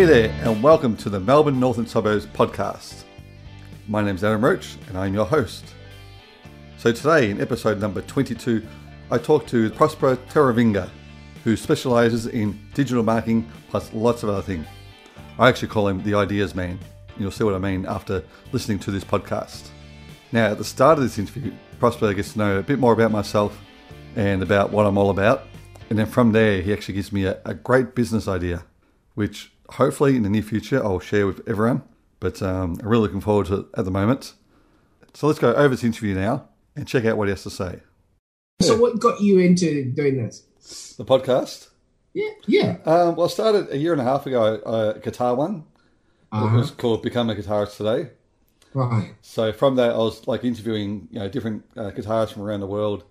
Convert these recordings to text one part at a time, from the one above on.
Hey there, and welcome to the Melbourne Northern Suburbs podcast. My name's Adam Roach, and I'm your host. So today, in episode number 22, I talk to Prospero Teravinga, who specialises in digital marketing plus lots of other things. I actually call him the ideas man. You'll see what I mean after listening to this podcast. Now, at the start of this interview, Prospero gets to know a bit more about myself and about what I'm all about. And then from there, he actually gives me a, a great business idea, which hopefully in the near future I'll share with everyone. But um, I'm really looking forward to it at the moment. So let's go over this interview now and check out what he has to say. So, what got you into doing this? The podcast? Yeah, yeah. Um, well, I started a year and a half ago, uh, a guitar one. Uh-huh. It was called Become a Guitarist Today. Right. So from that, I was like interviewing, you know, different uh, guitarists from around the world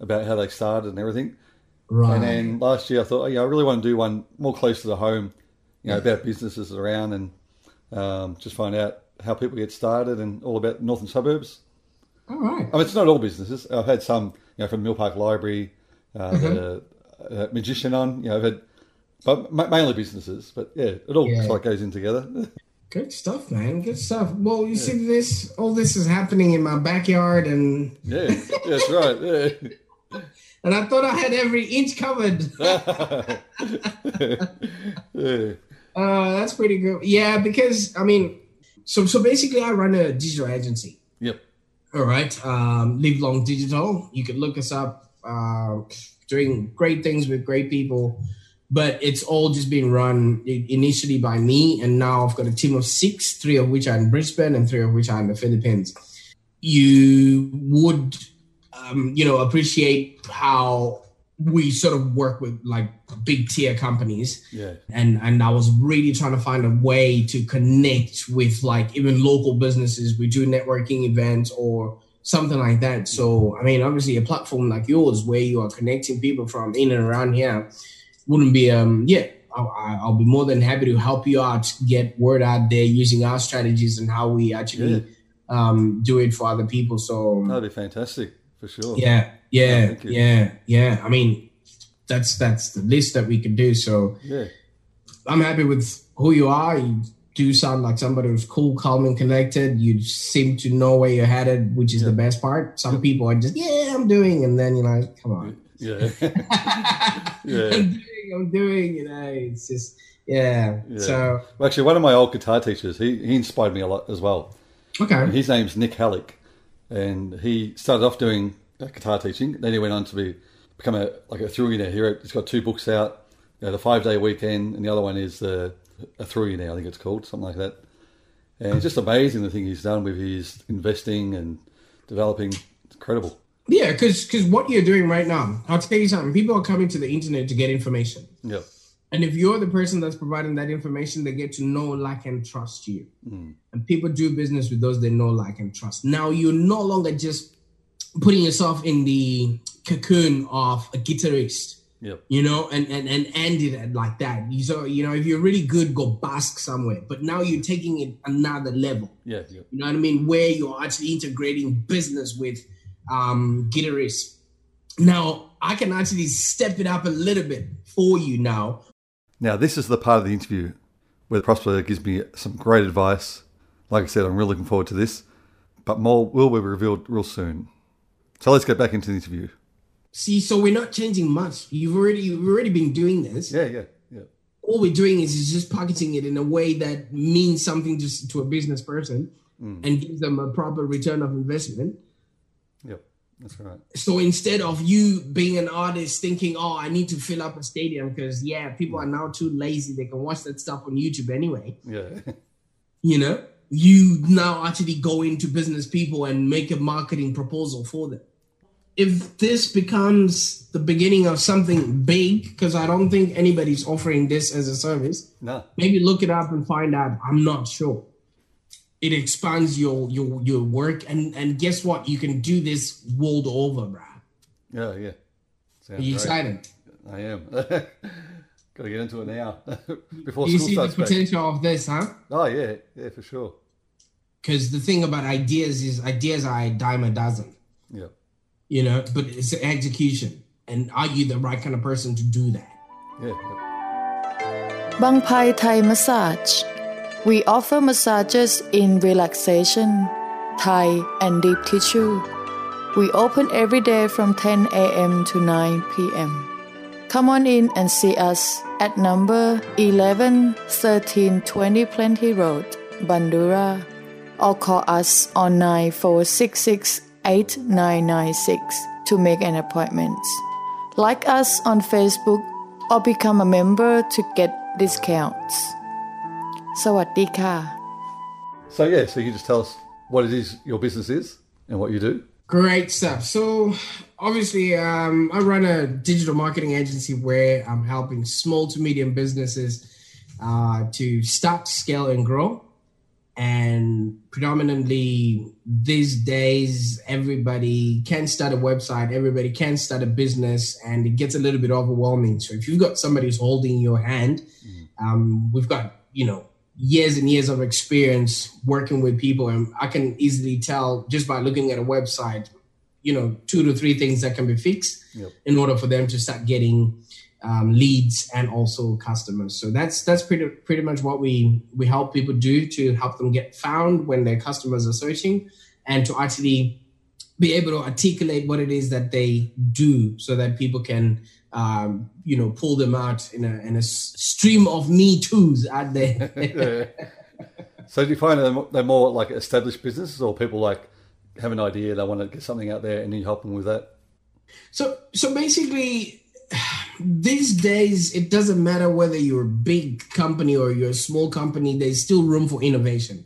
about how they started and everything. Right. And then last year, I thought, oh, yeah, I really want to do one more close to the home, you know, about businesses around and um, just find out how people get started and all about northern suburbs. All right. I mean, it's not all businesses. I've had some, you know, from Mill Park Library, uh, the uh, magician on. You know, I've had, but ma- mainly businesses. But yeah, it all Yeah. sort of goes in together. Good stuff, man. Good stuff. Well, you see, this all this is happening in my backyard, and yeah, that's right. Yeah. and I thought I had every inch covered. yeah. Uh, that's pretty good. Yeah, because I mean, so so basically, I run a digital agency. Yep. All right. Um, Live Long Digital. You can look us up. Uh, doing great things with great people, but it's all just being run initially by me, and now I've got a team of six, three of which are in Brisbane and three of which are in the Philippines. You would, um, you know, appreciate how we sort of work with like big tier companies Yeah. and and I was really trying to find a way to connect with like even local businesses. We do networking events or something like that. So I mean, obviously, a platform like yours where you are connecting people from in and around here wouldn't be um yeah. I'll, I'll be more than happy to help you out, get word out there using our strategies and how we actually um, do it for other people. So That'd be fantastic for sure. yeah, yeah, yeah, yeah. I mean, that's that's the list that we can do. So Yeah. I'm happy with who you are. You do sound like somebody who's cool, calm, and collected. You seem to know where you're headed, which is the best part. Some people are just, yeah, I'm doing, and then you know, like, come on, Yeah. Yeah. I'm doing, I'm doing. You know, it's just, yeah. Yeah. So Well, actually, one of my old guitar teachers, he, he inspired me a lot as well. okay, His name's Nik Halik, and he started off doing guitar teaching. Then he went on to be become a like a through you now hero. He's got two books out, you know, the five day weekend, and the other one is the a through now. I think it's called something like that. And it's just amazing the thing he's done with his investing and developing. It's incredible. yeah, because because what you're doing right now, I'll tell you something. People are coming to the internet to get information. Yeah, And if you're the person that's providing that information, they get to know, like, and trust you. Mm. And people do business with those they know, like, and trust. Now, you're no longer just putting yourself in the cocoon of a guitarist, yeah, you know, and and and end it like that. You so you know, if you're really good, go bask somewhere. But now you're taking it another level. yeah, yeah. You know what I mean? Where you're actually integrating business with um, guitarists. Now, I can actually step it up a little bit for you now Now, this is the part of the interview where Prosper gives me some great advice. Like I said, I'm really looking forward to this, but more will be revealed real soon. So let's get back into the interview. See, so we're not changing much. You've already you've already been doing this. Yeah, yeah, yeah, All we're doing is, is just packaging it in a way that means something just to a business person mm. and gives them a proper return of investment. yep. That's right. So instead of you being an artist thinking, "Oh, I need to fill up a stadium," because yeah, people are now too lazy; they can watch that stuff on YouTube anyway. Yeah, You know, you now actually go into business people and make a marketing proposal for them. If this becomes the beginning of something big, because I don't think anybody's offering this as a service, no, maybe look it up and find out. I'm not sure. It expands your your your work, and and guess what? You can do this world over, bruh. yeah, yeah. Sounds Are you excited? I am. Got to get into it now before Do you see the back. potential of this, huh? Oh yeah, yeah, for sure. Because the thing about ideas is ideas are a dime a dozen. Yeah, you know, but it's an execution. And are you the right kind of person to do that? yeah. yeah. Bang Pai Thai Massage. We offer massages in relaxation, Thai, and deep tissue. We open every day from 10 a.m. to 9 p.m. Come on in and see us at number 11 1320 Plenty Road, Bundoora, or call us on 9466 8996 to make an appointment. Like us on Facebook or become a member to get discounts. สวัสดีค่ะ So yeah, so you can just tell us what it is your business is and what you do. Great stuff. So, obviously, um, I run a digital marketing agency where I'm helping small to medium businesses uh, to start, scale, and grow. And predominantly these days, everybody can start a website, everybody can start a business, and it gets a little bit overwhelming. So, if you've got somebody who's holding your hand, um, we've got, you know, years and years of experience working with people and i can easily tell just by looking at a website you know two to three things that can be fixed Yep. in order for them to start getting um, leads and also customers. So that's that's pretty pretty much what we we help people do to help them get found when their customers are searching and to actually be able to articulate what it is that they do so that people can um, you know pull them out in a in a stream of me too's out there So do you find they're they're more like established businesses or people like have an idea, they want to get something out there and you help them with that? So so basically these days it doesn't matter whether you're a big company or you're a small company, there's still room for innovation.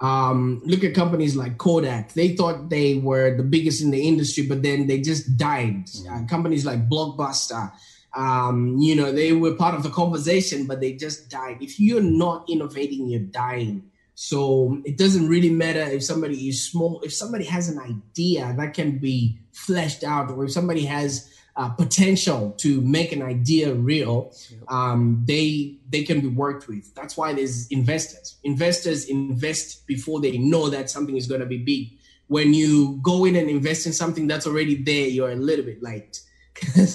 Um, look at companies like Kodak. They thought they were the biggest in the industry, but then they just died. Uh, companies like Blockbuster, um, you know, they were part of the conversation, but they just died. If you're not innovating, you're dying. So it doesn't really matter if somebody is small, if somebody has an idea that can be fleshed out, or if somebody has uh, potential to make an idea real, um, they they can be worked with. That's why there's investors. Investors invest before they know that something is going to be big. When you go in and invest in something that's already there, you're a little bit late.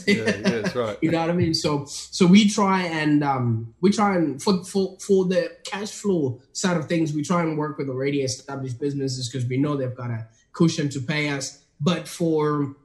Yeah, yeah, that's right. you know what I mean? So so we try and um we try and for for for the cash flow side of things, we try and work with already established businesses because we know they've got a cushion to pay us. But for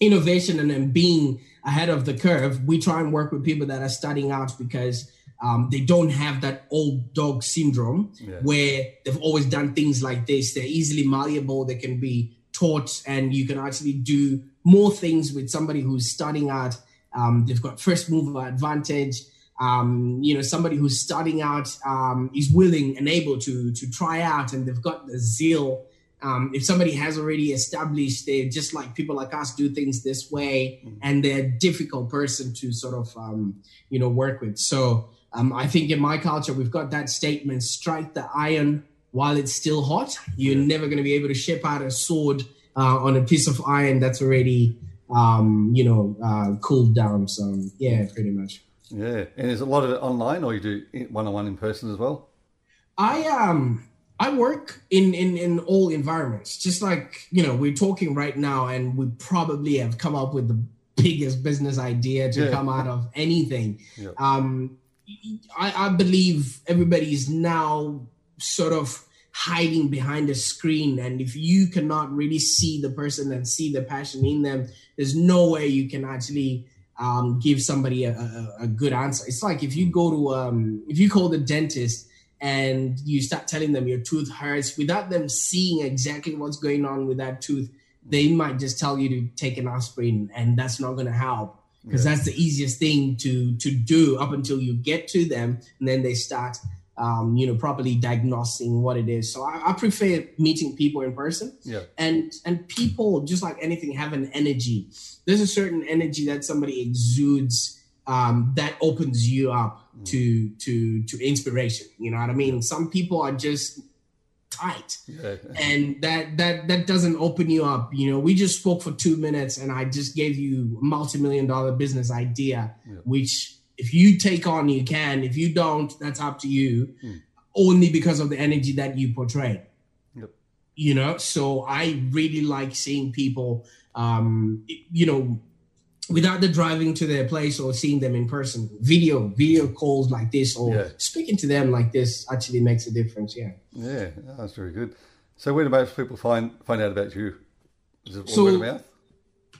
innovation and then being ahead of the curve, we try and work with people that are starting out because um, they don't have that old dog syndrome Yeah. where they've always done things like this. They're easily malleable, they can be taught, and you can actually do more things with somebody who's starting out. Um, they've got first mover advantage. Um, you know, somebody who's starting out um, is willing and able to to try out, and they've got the zeal um, if somebody has already established they're just like people like us do things this way and they're a difficult person to sort of um, you know work with. So um, i think in my culture we've got that statement strike the iron while it's still hot. You're never going to be able to ship out a sword uh, on a piece of iron that's already um, you know uh, cooled down. So yeah pretty much. Yeah. And is a lot of it online or you do one on one in person as well? I um I work in in in all environments. Just like you know, we're talking right now, and we probably have come up with the biggest business idea to Yeah. come out of anything. Yeah. Um, I, I believe everybody is now sort of hiding behind a screen, and if you cannot really see the person and see the passion in them, there's no way you can actually um, give somebody a, a, a good answer. It's like if you go to um, if you call the dentist and you start telling them your tooth hurts without them seeing exactly what's going on with that tooth, they might just tell you to take an aspirin, and that's not going to help because that's the easiest thing to to do up until you get to them, and then they start. Um, you know, properly diagnosing what it is. So I, I prefer meeting people in person Yeah. and and people just like anything have an energy there's a certain energy that somebody exudes um, that opens you up to to to inspiration. You know what i mean? Some people are just tight. Yeah. and that that that doesn't open you up. You know we just spoke for two minutes and i just gave you a multi-million dollar business idea which if you take on you can. If you don't that's up to you. Only because of the energy that you portray. Yep. you know so i really like seeing people um you know without the driving to their place or seeing them in person. Video, video calls like this, or Yeah. speaking to them like this actually makes a difference. Yeah. Yeah, that's very good. So where do most people find find out about you? Is it all So- word of mouth?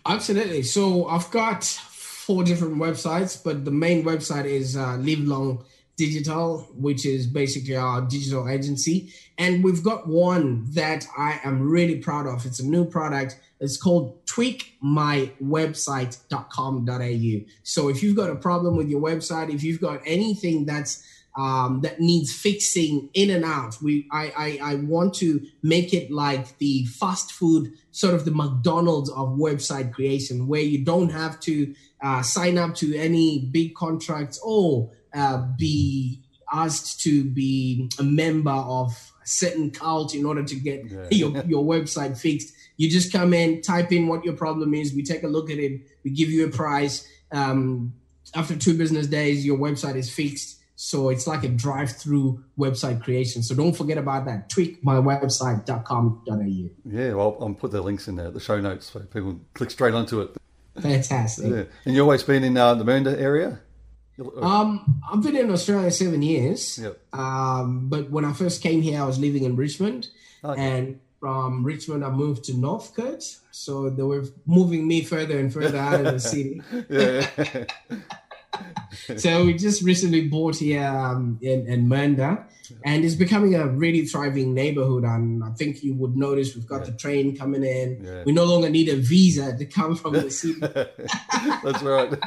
Absolutely. So I've got four different websites, but the main website is uh, Live Long Digital, which is basically our digital agency. And we've got one that I am really proud of. It's a new product. It's called tweakmywebsite.com.au. So if you've got a problem with your website, if you've got anything that's um, that needs fixing in and out. We, I, I, I want to make it like the fast food, sort of the McDonald's of website creation, where you don't have to uh, sign up to any big contracts or uh, be asked to be a member of a certain cult in order to get Yeah. your, your website fixed. You just come in, type in what your problem is. We take a look at it. We give you a price. Um, after two business days, your website is fixed. So it's like a drive-through website creation. So don't forget about that. Tweakmywebsite.com.au. Yeah, well, I'll put the links in there, the show notes, so people click straight onto it. Fantastic. Yeah, and you've always been in uh, the Mernda area. Um, I've been in Australia seven years. Yep. Um, but when I first came here, I was living in Richmond, Okay. and from Richmond, I moved to Northcote. So they were moving me further and further out of the city. Yeah, so we just recently bought here um, in, in Mernda, and it's becoming a really thriving neighborhood. And I think you would notice we've got the train coming in. Yeah. We no longer need a visa to come from the city. that's right.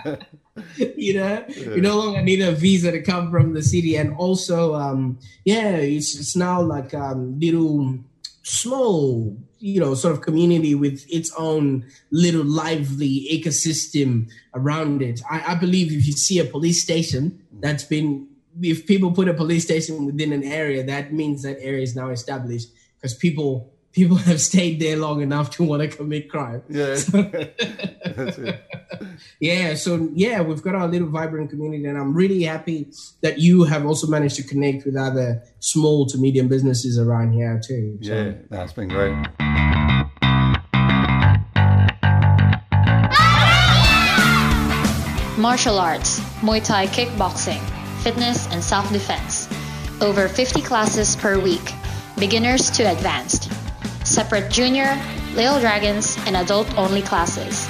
you know, we no longer need a visa to come from the city. And also, um, yeah, it's, it's now like um, little small, you know, sort of community with its own little lively ecosystem around it. I, I believe if you see a police station that's been, if people put a police station within an area, that means that area is now established because people people have stayed there long enough to want to commit crime. Yeah, that's it. Yeah, so yeah, we've got our little vibrant community, and I'm really happy that you have also managed to connect with other small to medium businesses around here too. So, Yeah, no, it's been great. Martial arts, Muay Thai kickboxing, fitness, and self defense. Over 50 classes per week, beginners to advanced. Separate junior, little dragons, and adult only classes.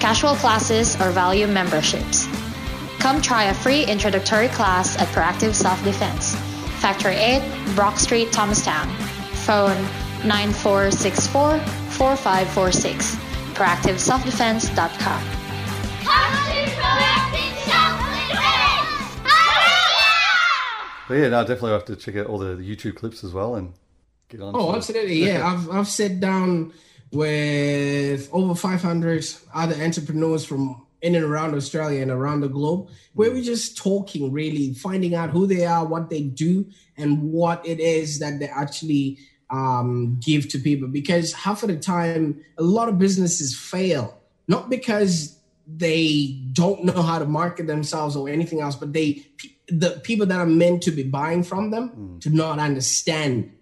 Casual classes or value memberships. Come try a free introductory class at Proactive Self Defense, Factory 8, Brock Street, Thomastown. Phone 9464 4546. ProactiveSelfDefense.com. But yeah, no, definitely have to check out all the, the YouTube clips as well and get on. Oh, to- absolutely. Yeah, I've I've sat down um, with over 500 other entrepreneurs from in and around Australia and around the globe, where we're just talking, really finding out who they are, what they do, and what it is that they actually um, give to people. Because half of the time, a lot of businesses fail not because they don't know how to market themselves or anything else, but they the people that are meant to be buying from them do not understand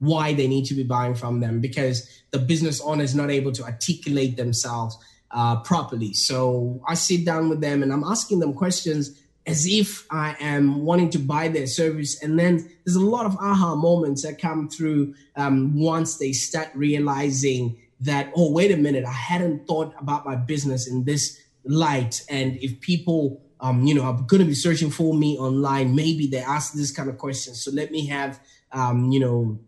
why they need to be buying from them because the business owner is not able to articulate themselves uh, properly. So I sit down with them and I'm asking them questions as if I am wanting to buy their service. And then there's a lot of aha moments that come through um, once they start realizing that, oh, wait a minute, I hadn't thought about my business in this light. And if people, um, you know, are going to be searching for me online, maybe they ask this kind of question. So let me have, um, you know,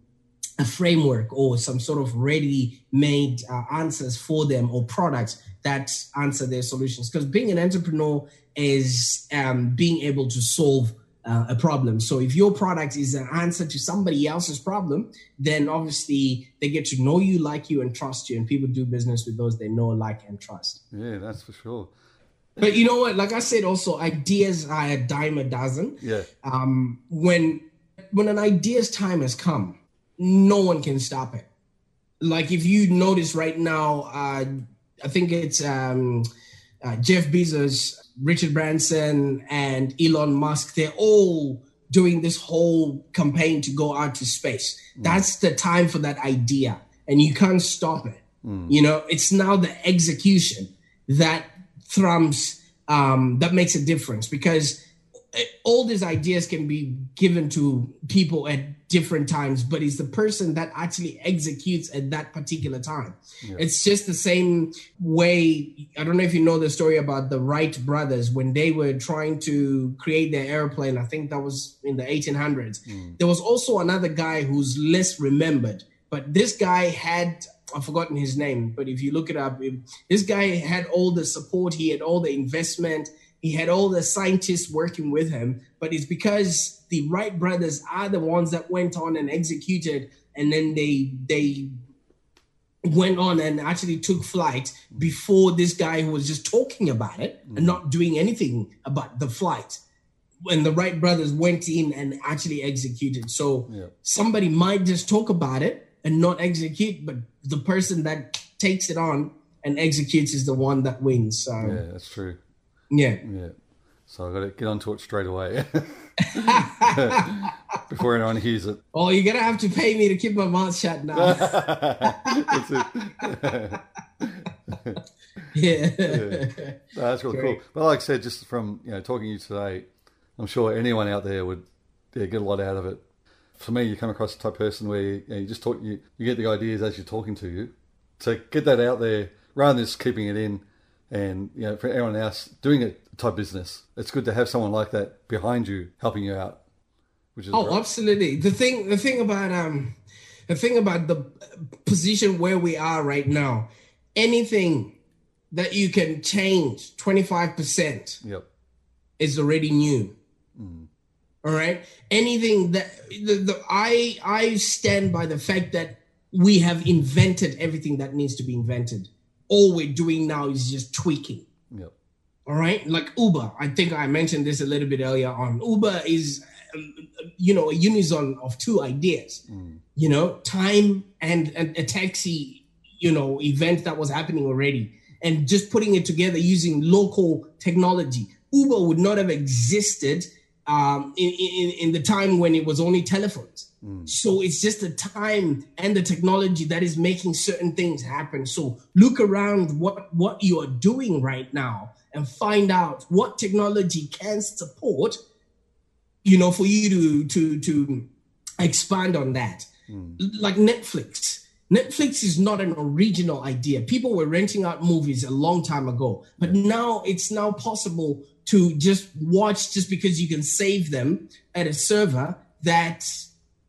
a framework or some sort of ready-made uh, answers for them or products that answer their solutions. Because being an entrepreneur is um, being able to solve uh, a problem. So if your product is an answer to somebody else's problem, then obviously they get to know you, like you, and trust you. And people do business with those they know, like, and trust. Yeah, that's for sure. But you know what? Like I said, also ideas are a dime a dozen Yeah, um, when when an idea's time has come, no one can stop it. Like if you notice right now, uh, I think it's um, uh, Jeff Bezos, Richard Branson, and Elon Musk. They're all doing this whole campaign to go out to space. That's the time for that idea, and you can't stop it. You know, it's now the execution that thrums um, that makes a difference because all these ideas can be given to people at different times, but it's the person that actually executes at that particular time. Yeah. It's just the same way. I don't know if you know the story about the Wright brothers when they were trying to create their airplane. I think that was in the 1800s. Mm. There was also another guy who's less remembered, but this guy had I've forgotten his name, but if you look it up, this guy had all the support, he had all the investment, he had all the scientists working with him, but it's because the Wright brothers are the ones that went on and executed, and then they they went on and actually took flight before this guy who was just talking about it and mm-hmm. not doing anything about the flight. When the Wright brothers went in and actually executed. So yeah. somebody might just talk about it and not execute, but the person that takes it on and executes is the one that wins. So yeah, that's true. Yeah. Yeah. So I've got to get onto it straight away before anyone hears it. Oh, you're gonna have to pay me to keep my mouth shut now. yeah. yeah. No, that's real Great. cool. But like I said, just from you know talking to you today, I'm sure anyone out there would yeah, get a lot out of it. For me, you come across the type of person where you, know, you just talk, you, you get the ideas as you're talking to you. So get that out there rather than just keeping it in and you know for everyone else doing a type business it's good to have someone like that behind you helping you out which is oh great. absolutely the thing the thing about um the thing about the position where we are right now anything that you can change 25% yep. is already new mm. all right anything that the, the i i stand by the fact that we have invented everything that needs to be invented all we're doing now is just tweaking. Yep. All right. Like Uber. I think I mentioned this a little bit earlier on. Uber is, um, you know, a unison of two ideas, mm. you know, time and, and a taxi, you know, event that was happening already and just putting it together using local technology. Uber would not have existed um, in, in, in the time when it was only telephones. Mm. So it's just the time and the technology that is making certain things happen. So look around what what you are doing right now and find out what technology can support. You know, for you to to to expand on that, mm. like Netflix. Netflix is not an original idea. People were renting out movies a long time ago, but now it's now possible to just watch just because you can save them at a server that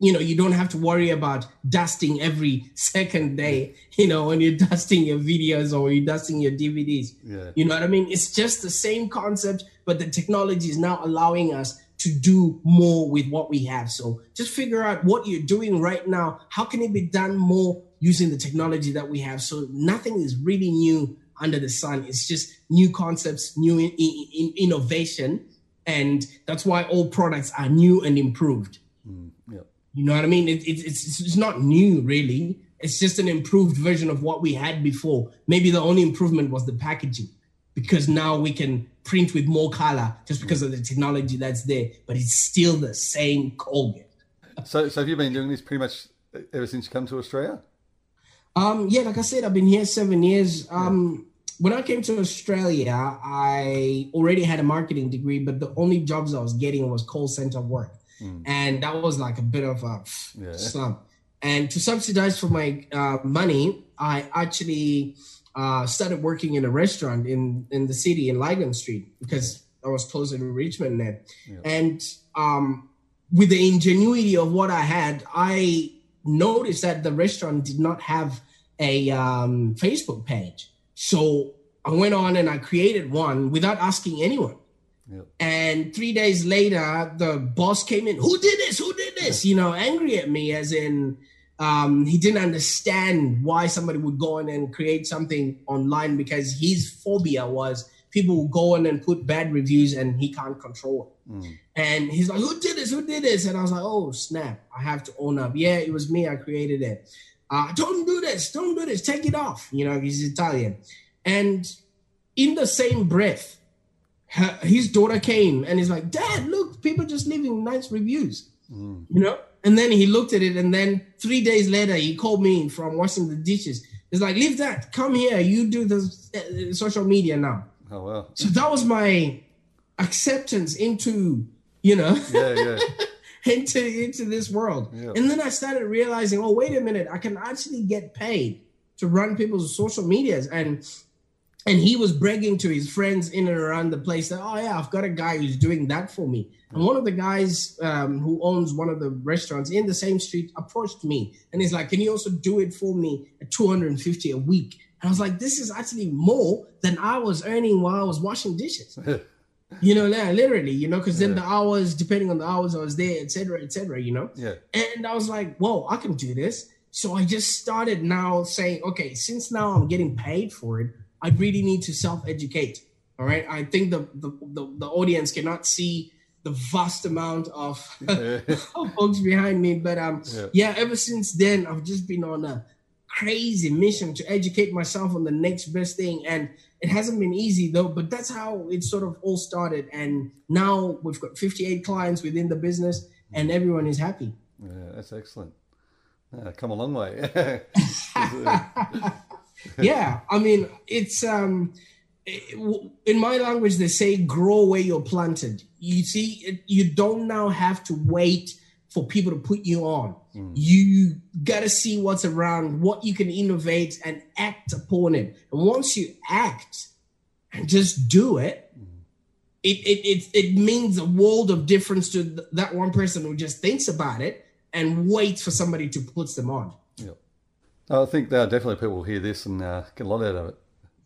you know you don't have to worry about dusting every second day you know when you're dusting your videos or you're dusting your dvds yeah. you know what i mean? It's just the same concept but the technology is now allowing us to do more with what we have. So just figure out what you're doing right now. How can it be done more using the technology that we have? So nothing is really new under the sun. It's just new concepts new in, in, in innovation. And that's why all products are new and improved. You know what I mean? It, it, it's it's not new, really. It's just an improved version of what we had before. Maybe the only improvement was the packaging, because now we can print with more color just because of the technology that's there. But it's still the same Colgate. so, so have you been doing this pretty much ever since you come to Australia? Um, yeah, like I said, I've been here seven years. Um, when I came to Australia, I already had a marketing degree, but the only jobs I was getting was call center work. Mm. And that was like a bit of a yeah. slump. And to subsidize for my uh, money, I actually uh, started working in a restaurant in, in the city in Lygon Street because I was closer to Richmond then. Yeah. And um, with the ingenuity of what I had, I noticed that the restaurant did not have a um, Facebook page. So I went on and I created one without asking anyone. Yep. And three days later, the boss came in. Who did this? Who did this? You know, angry at me, as in um, he didn't understand why somebody would go in and create something online because his phobia was people will go in and put bad reviews and he can't control it. Mm. And he's like, Who did this? Who did this? And I was like, Oh, snap. I have to own up. Yeah, it was me. I created it. Uh, don't do this. Don't do this. Take it off. You know, he's Italian. And in the same breath, her, his daughter came and he's like, Dad, look, people just leaving nice reviews. Mm. You know? And then he looked at it, and then three days later, he called me from washing the dishes. He's like, Leave that, come here, you do the uh, social media now. Oh wow. So that was my acceptance into, you know, Yeah, yeah. into into this world. Yeah. And then I started realizing, oh, wait a minute, I can actually get paid to run people's social medias. And and he was bragging to his friends in and around the place that, oh yeah, I've got a guy who's doing that for me. And one of the guys um, who owns one of the restaurants in the same street approached me and he's like, can you also do it for me at 250 a week? And I was like, this is actually more than I was earning while I was washing dishes. You know, yeah, literally, you know, because then the hours, depending on the hours I was there, etc cetera, et cetera, you know. Yeah. And I was like, whoa, I can do this. So I just started now saying, okay, since now I'm getting paid for it, I really need to self-educate. All right. I think the the, the, the audience cannot see the vast amount of, of books behind me. But um Yeah. yeah, ever since then I've just been on a crazy mission to educate myself on the next best thing. And it hasn't been easy though, but that's how it sort of all started. And now we've got 58 clients within the business and everyone is happy. Yeah, that's excellent. Come a long way. yeah i mean it's um eh, in my language they say grow where you're planted. You see you don't now have to wait for people to put you on. Mm. You gotta see what's around what you can innovate and act upon it. And once you act and just do it mm. it it it, it means a world of difference to th- that one person who just thinks about it and waits for somebody to put them on I think there are definitely people who hear this and uh, get a lot out of it.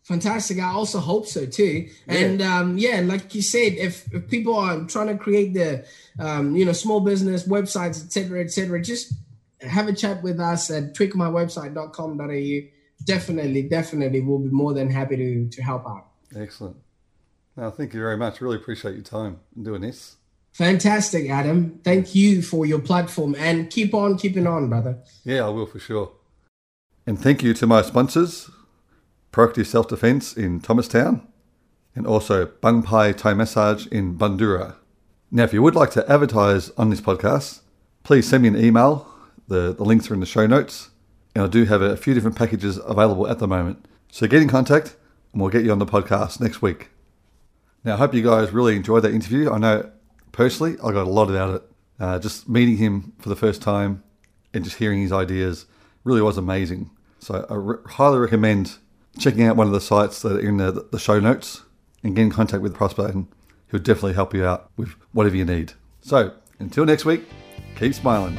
Fantastic. I also hope so too. And um, yeah, like you said, if, if people are trying to create the um, you know small business websites, etc., etc., just have a chat with us at tweakmywebsite.com.au. Definitely, definitely, we'll be more than happy to to help out. Excellent. Now, thank you very much. Really appreciate your time in doing this. Fantastic, Adam. Thank you for your platform and keep on keeping on, brother. Yeah, I will for sure. And thank you to my sponsors, Proactive Self Defense in Thomastown, and also Bung Pai Thai Massage in Bundoora. Now, if you would like to advertise on this podcast, please send me an email. The, the links are in the show notes. And I do have a few different packages available at the moment. So get in contact and we'll get you on the podcast next week. Now, I hope you guys really enjoyed that interview. I know personally, I got a lot out of it. Uh, just meeting him for the first time and just hearing his ideas really was amazing. So I re- highly recommend checking out one of the sites that are in the, the show notes and get in contact with Prosper and he'll definitely help you out with whatever you need. So until next week, keep smiling.